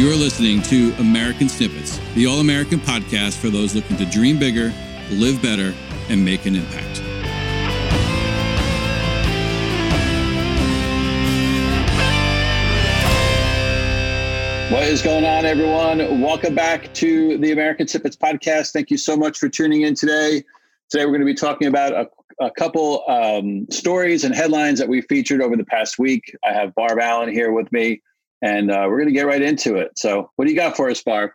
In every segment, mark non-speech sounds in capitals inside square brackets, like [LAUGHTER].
You're listening to American Snippets, the all American podcast for those looking to dream bigger, live better, and make an impact. What is going on, everyone? Welcome back to the American Snippets podcast. Thank you so much for tuning in today. Today, we're going to be talking about a, a couple um, stories and headlines that we featured over the past week. I have Barb Allen here with me and uh, we're going to get right into it. So, what do you got for us, Barb?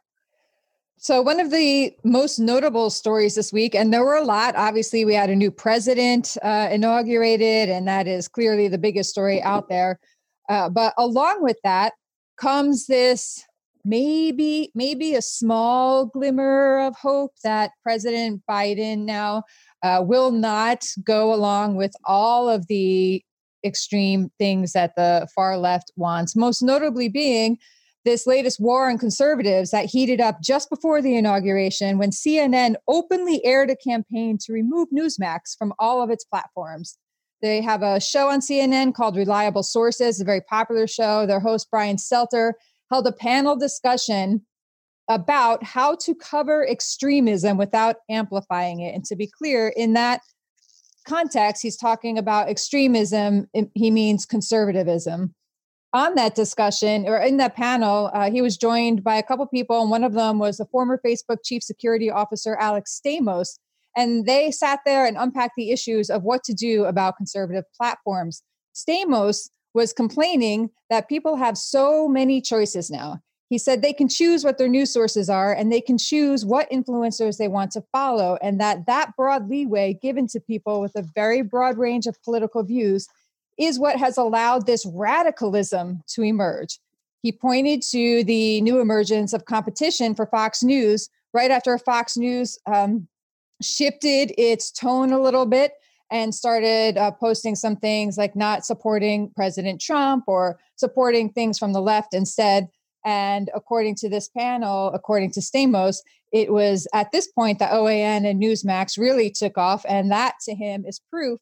So, one of the most notable stories this week, and there were a lot. Obviously, we had a new president uh, inaugurated, and that is clearly the biggest story out there. Uh, but along with that comes this maybe maybe a small glimmer of hope that President Biden now uh, will not go along with all of the extreme things that the far left wants, most notably being this latest war on conservatives that heated up just before the inauguration when CNN openly aired a campaign to remove Newsmax from all of its platforms. They have a show on CNN called Reliable Sources, a very popular show. Their host, Brian Stelter, held a panel discussion about how to cover extremism without amplifying it. And to be clear, in that context, he's talking about extremism, he means conservatism. On that discussion or in that panel, uh, he was joined by a couple people, and one of them was the former Facebook chief security officer, Alex Stamos. And they sat there and unpacked the issues of what to do about conservative platforms. Stamos was complaining that people have so many choices now. He said they can choose what their news sources are and they can choose what influencers they want to follow, and that that broad leeway given to people with a very broad range of political views is what has allowed this radicalism to emerge. He pointed to the new emergence of competition for Fox News right after Fox News um, shifted its tone a little bit and started uh, posting some things like not supporting President Trump or supporting things from the left instead. And according to this panel, according to Stamos, it was at this point that OAN and Newsmax really took off. And that to him is proof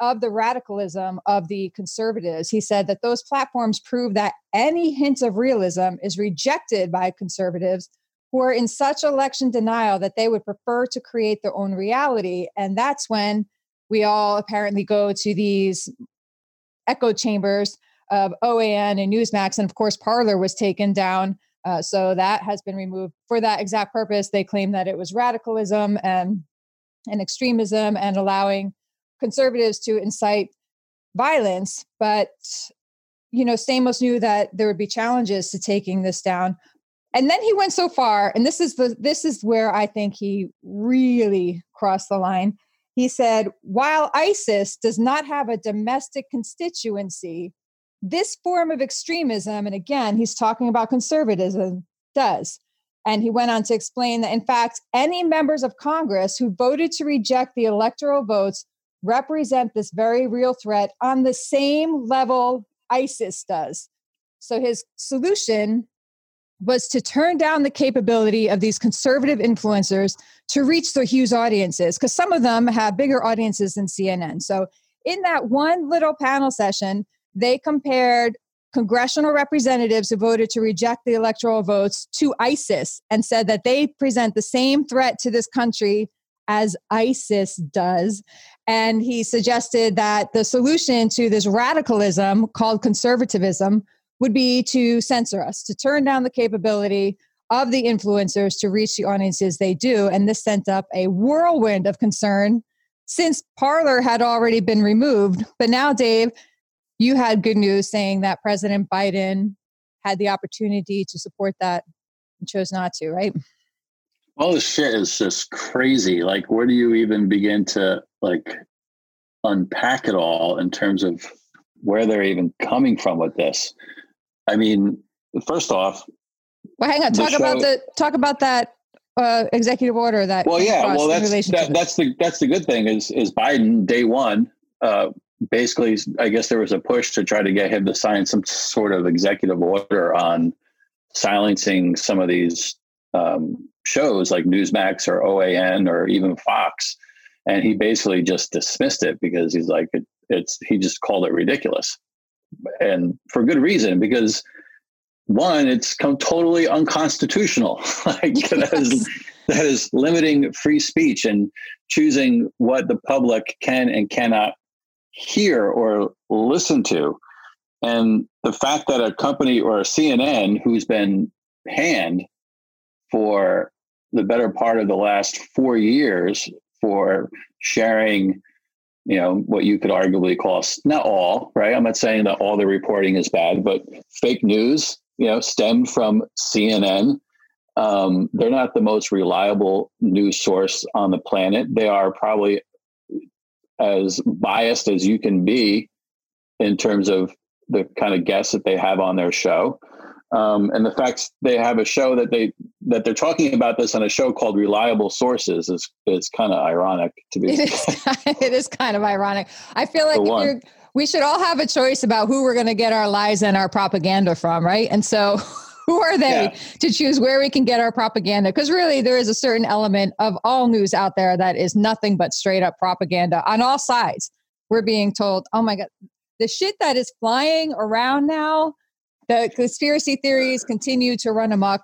of the radicalism of the conservatives. He said that those platforms prove that any hint of realism is rejected by conservatives who are in such election denial that they would prefer to create their own reality. And that's when we all apparently go to these echo chambers of OAN and Newsmax. And of course, Parler was taken down. Uh, so that has been removed for that exact purpose. They claim that it was radicalism and, and extremism and allowing conservatives to incite violence. But, you know, Stamos knew that there would be challenges to taking this down. And then he went so far, and this is the this is where I think he really crossed the line. He said, while ISIS does not have a domestic constituency, this form of extremism, and again, he's talking about conservatism, does. And he went on to explain that, in fact, any members of Congress who voted to reject the electoral votes represent this very real threat on the same level ISIS does. So his solution was to turn down the capability of these conservative influencers to reach their huge audiences, because some of them have bigger audiences than CNN. So in that one little panel session, they compared congressional representatives who voted to reject the electoral votes to ISIS and said that they present the same threat to this country as ISIS does. And he suggested that the solution to this radicalism called conservatism would be to censor us, to turn down the capability of the influencers to reach the audiences they do. And this sent up a whirlwind of concern since Parler had already been removed. But now, Dave, you had good news saying that President Biden had the opportunity to support that and chose not to, right? All this shit is just crazy. Like, where do you even begin to like unpack it all in terms of where they're even coming from with this? I mean, first off, well, hang on. Talk show, about the talk about that uh, executive order that. Well, yeah. Well, that's that, that's the that's the good thing is is Biden day one uh, basically, I guess there was a push to try to get him to sign some sort of executive order on silencing some of these um, shows like Newsmax or OAN or even Fox. And he basically just dismissed it because he's like, it, it's, he just called it ridiculous. And for good reason, because one, it's totally unconstitutional. [LAUGHS] like yes. that, is, that is limiting free speech and choosing what the public can and cannot hear or listen to. And the fact that a company or a CNN who's been panned for the better part of the last four years for sharing, you know, what you could arguably call not all, right? I'm not saying that all the reporting is bad, but fake news, you know, stemmed from CNN. Um, they're not the most reliable news source on the planet. They are probably as biased as you can be in terms of the kind of guests that they have on their show. Um, and the fact they have a show that they that they're talking about this on a show called Reliable Sources is is kind of ironic to be. It is, [LAUGHS] it is kind of ironic. I feel like we should all have a choice about who we're going to get our lies and our propaganda from, right? And so, [LAUGHS] [LAUGHS] who are they yeah. to choose where we can get our propaganda? Because really, there is a certain element of all news out there that is nothing but straight up propaganda on all sides. We're being told, "Oh my god, the shit that is flying around now, the conspiracy theories continue to run amok.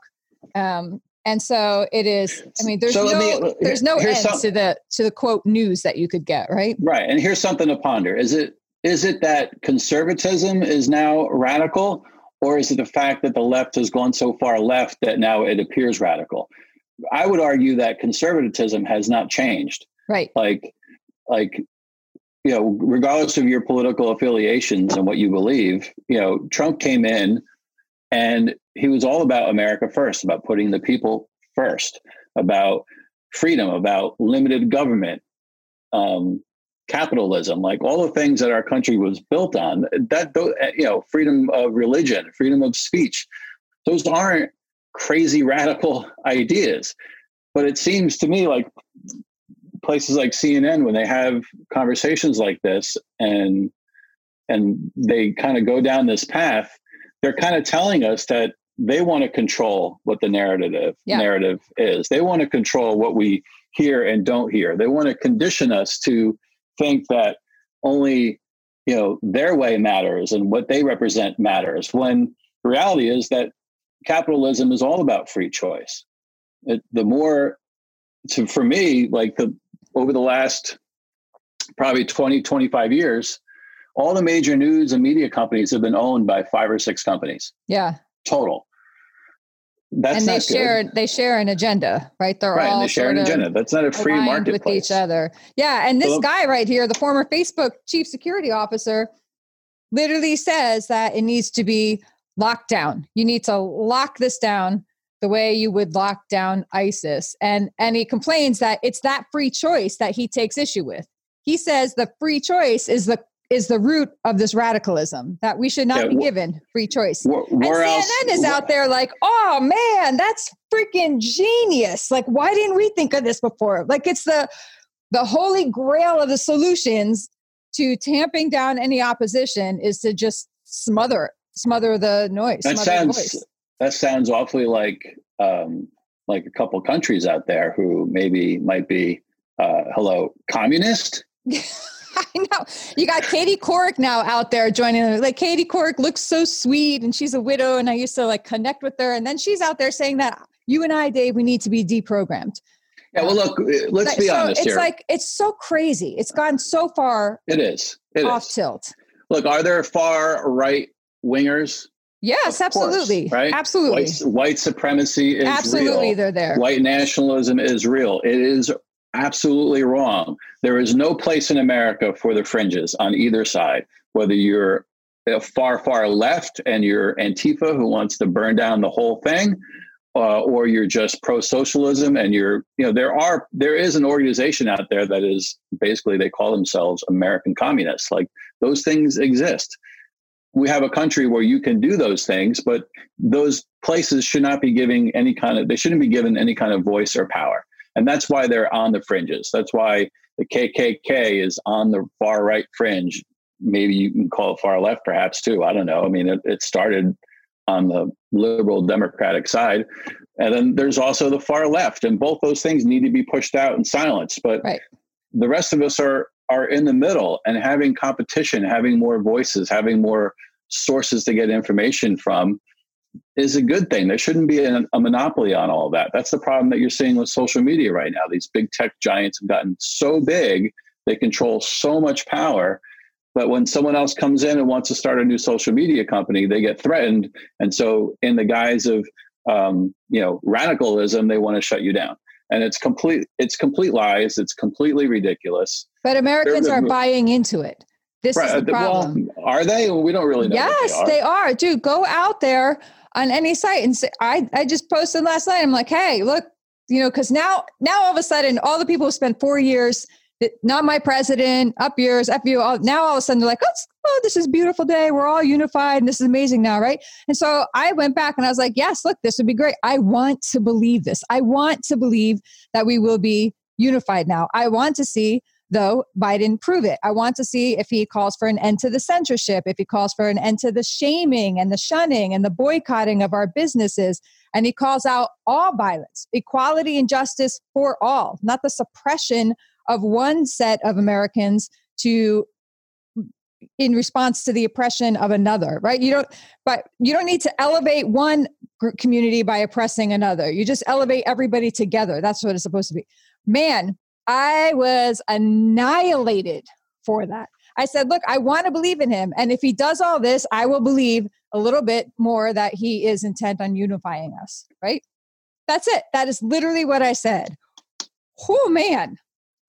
Um, and so it is. I mean, there's so no me, there's no end some, to the to the quote news that you could get, right? Right. And here's something to ponder: is it is it that conservatism is now radical, or is it the fact that the left has gone so far left that now it appears radical? I would argue that conservatism has not changed. Right. Like like you know, regardless of your political affiliations and what you believe, you know, Trump came in and he was all about America first, about putting the people first, about freedom, about limited government, um, capitalism, like all the things that our country was built on. That you know, freedom of religion, freedom of speech, those aren't crazy radical [LAUGHS] ideas. But it seems to me like places like CNN when they have conversations like this and and they kind of go down this path, they're kind of telling us that they want to control what the narrative yeah. narrative is. They want to control what we hear and don't hear. They want to condition us to think that only you know their way matters and what they represent matters. When the reality is that capitalism is all about free choice. It, the more, to, for me, like the over the last probably 20, 25 years, all the major news and media companies have been owned by five or six companies. Yeah. Total. That's and they share good. they share an agenda, right? They're right, all they share an agenda. That's not a free market with each other. Yeah, and this so, guy right here, the former Facebook chief security officer, literally says that it needs to be locked down. You need to lock this down the way you would lock down ISIS. And and he complains that it's that free choice that he takes issue with. He says the free choice is the is the root of this radicalism that we should not yeah, be given free choice. Wh- and CNN else, is out there like, oh man, that's freaking genius. Like, why didn't we think of this before? Like, it's the the holy grail of the solutions to tamping down any opposition is to just smother smother the noise. That sounds that sounds awfully like um, like a couple countries out there who maybe might be uh, hello communist. [LAUGHS] [LAUGHS] I know you got Katie Couric now out there joining. Like Katie Couric looks so sweet, and she's a widow, and I used to like connect with her. And then she's out there saying that you and I, Dave, we need to be deprogrammed. Yeah, well, look, let's be so honest it's here. like it's so crazy. It's gone so far. It is. It off is. tilt. Look, are there far right wingers Yes, absolutely. right? Absolutely. White, white, supremacy is absolutely real. they're there. White nationalism is real. It is absolutely wrong. There is no place in America for the fringes on either side, whether you're far, far left and you're Antifa who wants to burn down the whole thing, uh, or you're just pro-socialism and you're, you know, there are there is an organization out there that is basically they call themselves American communists. Like those things exist we have a country where you can do those things, but those places should not be giving any kind of, they shouldn't be given any kind of voice or power. And that's why they're on the fringes. That's why the KKK is on the far right fringe. Maybe you can call it far left, perhaps too. I don't know. I mean, it, it started on the liberal democratic side. And then there's also the far left, and both those things need to be pushed out and silenced. But right. the rest of us are are in the middle and having competition, having more voices, having more sources to get information from. Is a good thing. There shouldn't be a, a monopoly on all that. That's the problem that you're seeing with social media right now. These big tech giants have gotten so big, they control so much power. But when someone else comes in and wants to start a new social media company, they get threatened. And so, in the guise of um, you know radicalism, they want to shut you down. And it's complete. It's complete lies. It's completely ridiculous. But Americans are buying into it. This right. is the problem. Well, are they? We don't really know. Yes, they are. they are. Dude, go out there on any site and say, I, I just posted last night. I'm like, hey, look, you know, because now, now all of a sudden, all the people who spent four years, not my president, up yours, up you, all, now all of a sudden they're like, oh, oh, this is beautiful day. We're all unified and this is amazing now, right? And so I went back and I was like, yes, look, this would be great. I want to believe this. I want to believe that we will be unified now. I want to see though Biden prove it. I want to see if he calls for an end to the censorship, if he calls for an end to the shaming and the shunning and the boycotting of our businesses. And he calls out all violence, equality and justice for all, not the suppression of one set of Americans to in response to the oppression of another right you don't but you don't need to elevate one community by oppressing another you just elevate everybody together that's what it's supposed to be man I was annihilated for that. I said, look, I want to believe in him. And if he does all this, I will believe a little bit more that he is intent on unifying us, right? That's it. That is literally what I said. Oh, man.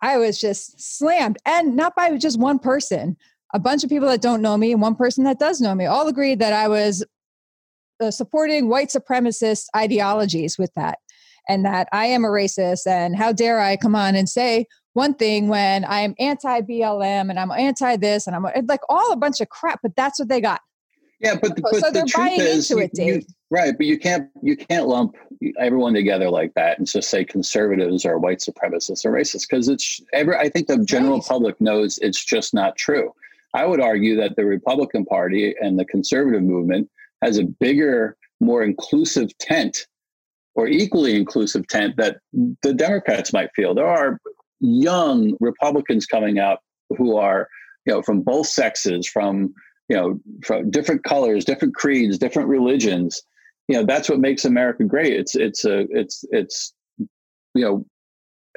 I was just slammed and not by just one person. A bunch of people that don't know me and one person that does know me all agreed that I was uh, supporting white supremacist ideologies with that and that I am a racist. And how dare I come on and say one thing when I am anti BLM and I'm anti this and I'm like all a bunch of crap, but that's what they got. Yeah, but, the, but so the truth is, you, you, right? But you can't you can't lump everyone together like that and just say conservatives are white supremacists or racist because it's every. I think the general right. public knows it's just not true. I would argue that the Republican Party and the conservative movement has a bigger, more inclusive tent or equally inclusive tent that the Democrats might feel. There are young Republicans coming out who are, you know, from both sexes, from you know, from different colors, different creeds, different religions. You know, that's what makes America great. It's it's a it's it's you know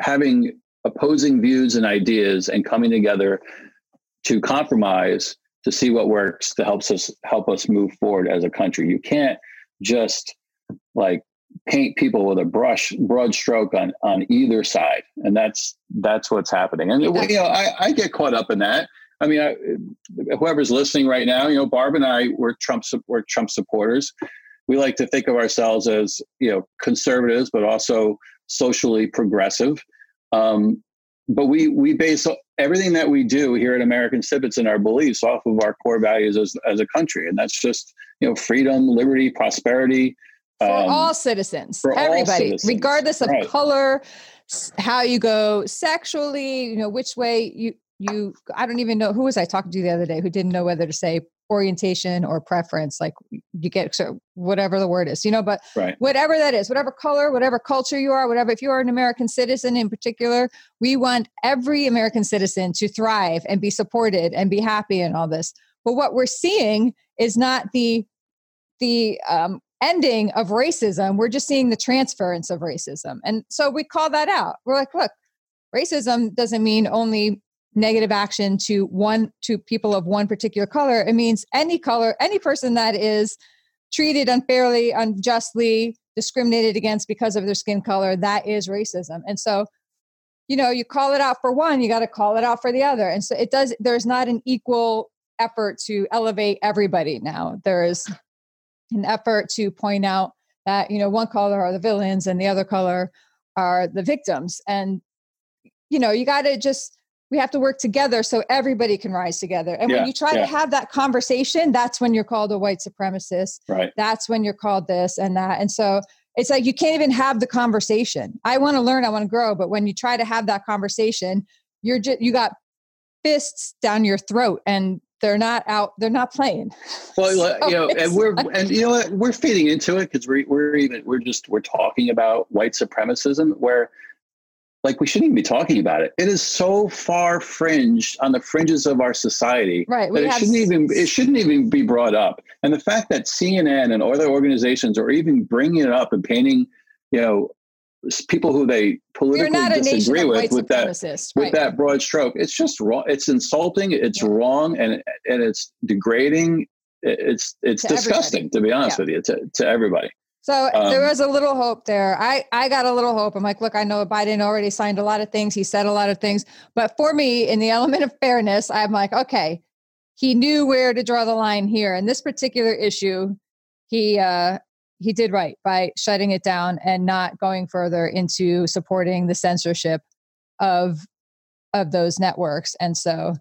having opposing views and ideas and coming together to compromise to see what works to helps us help us move forward as a country. You can't just like paint people with a brush broad stroke on on either side. And that's that's what's happening. And you know i, I get caught up in that. I mean I, whoever's listening right now you know barb and i we're trump we're trump supporters. We like to think of ourselves as you know conservatives but also socially progressive. Um, but we we base everything that we do here at American Snippets and our beliefs off of our core values as, as a country, and that's just you know freedom, liberty, prosperity, for um, all citizens, for everybody, all citizens. regardless of right. color, how you go sexually, you know, which way you you I don't even know who was I talking to the other day who didn't know whether to say orientation or preference like you get so whatever the word is you know but right. whatever that is whatever color whatever culture you are whatever if you are an american citizen in particular we want every american citizen to thrive and be supported and be happy and all this but what we're seeing is not the the um, ending of racism. We're just seeing the transference of racism. And so we call that out. We're like, look, racism doesn't mean only negative action to one to people of one particular color. It means any color, any person that is treated unfairly, unjustly, discriminated against because of their skin color, that is racism. And so you know, you call it out for one, you got to call it out for the other. And so it does, there's not an equal effort to elevate everybody now. There is an effort to point out that you know one color are the villains and the other color are the victims. And you know you got to just we have to work together so everybody can rise together. And yeah, when you try yeah. to have that conversation that's when you're called a white supremacist. Right. That's when you're called this and that. And so it's like you can't even have the conversation. I want to learn i want to grow but when you try to have that conversation you're just you got fists down your throat and they're not out they're not playing [LAUGHS] well so you know and we're and you know what we're feeding into it because we're, we're even we're just we're talking about white supremacism where like we shouldn't even be talking about it. It is so far fringed on the fringes of our society right. that it shouldn't even it shouldn't even be brought up. And the fact that CNN and other organizations are even bringing it up and painting, you know, people who they politically disagree with with that right. with that broad stroke, it's just wrong. It's insulting. It's yeah. wrong, and and it's degrading. It's it's to disgusting, everybody. to be honest yeah. with you, to to everybody. So um, there was a little hope there. I, I got a little hope. I'm like, look, I know Biden already signed a lot of things. He said a lot of things. But for me, in the element of fairness, I'm like, okay, he knew where to draw the line here. And this particular issue, he uh, he did right by shutting it down and not going further into supporting the censorship of of those networks. And so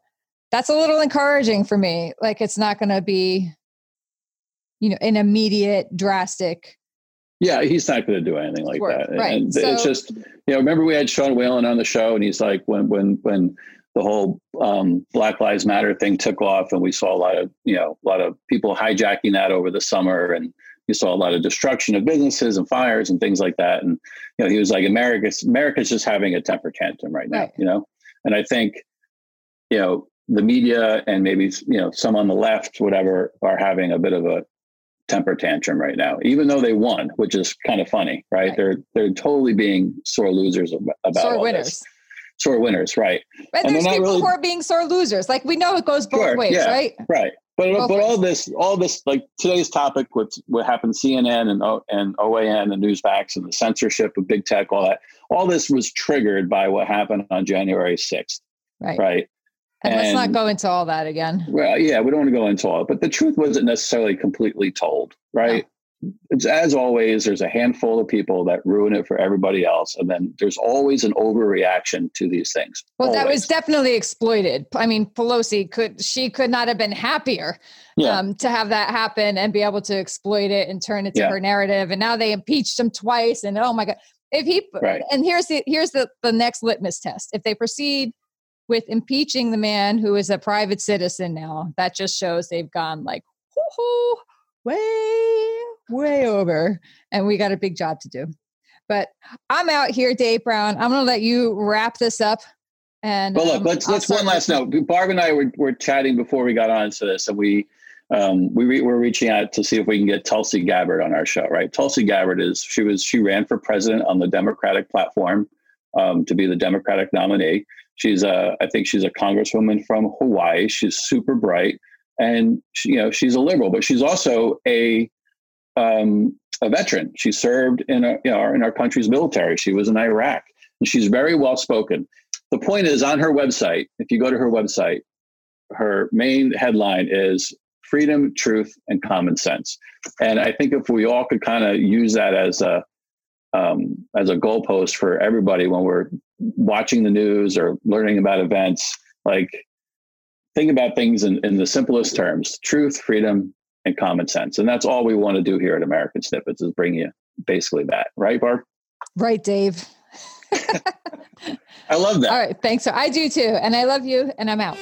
that's a little encouraging for me. Like it's not going to be, you know, an immediate drastic yeah, he's not going to do anything like that. Right. And so, it's just, you know, remember we had Sean Whalen on the show, and he's like, when when when the whole um, Black Lives Matter thing took off, and we saw a lot of you know a lot of people hijacking that over the summer, and you saw a lot of destruction of businesses and fires and things like that. And you know, he was like, America's America's just having a temper tantrum right now, right. you know. And I think, you know, the media and maybe you know some on the left, whatever, are having a bit of a temper tantrum right now, even though they won, which is kind of funny, right? right. They're they're totally being sore losers about sore winners. This. Sore winners, right? But and there's people really... who are being sore losers. Like we know it goes both sure, ways, yeah, right? Right. But both but ways. all this, all this, like today's topic, with what happened, CNN and o, and OAN and Newsmax and the censorship of big tech, all that, all this was triggered by what happened on January sixth, right? Right. And, and, let's not go into all that again. Well, yeah, we don't want to go into all it, but the truth wasn't necessarily completely told, right? No. It's as always, there's a handful of people that ruin it for everybody else. And then there's always an overreaction to these things. Well, always. that was definitely exploited. I mean, Pelosi could, she could not have been happier yeah. um, to have that happen and be able to exploit it and turn it to yeah. her narrative. And now they impeached him twice. And oh my God. If he, right. and here's the, here's the, the next litmus test. If they proceed with impeaching the man who is a private citizen now. That just shows they've gone like way, way over. And we got a big job to do. But I'm out here, Dave Brown. I'm going to let you wrap this up. And well, look, um, let's let's one last note. Barb and I were, were chatting before we got on to this, and we um, we re- were reaching out to see if we can get Tulsi Gabbard on our show. Right, Tulsi Gabbard is she was she ran for president on the Democratic platform um, to be the Democratic nominee. She's a, I think she's a congresswoman from Hawaii. She's super bright, and she, you know she's a liberal, but she's also a um, a veteran. She served in a, you know, in our country's military. She was in Iraq, and she's very well spoken. The point is, on her website, if you go to her website, her main headline is freedom, truth, and common sense. And I think if we all could kind of use that as a um, as a goalpost for everybody when we're watching the news or learning about events. Like, think about things in, in the simplest terms truth, freedom, and common sense. And that's all we want to do here at American Snippets is bring you basically that. Right, Barb? Right, Dave. [LAUGHS] I love that. All right. Thanks. So I do too. And I love you. And I'm out.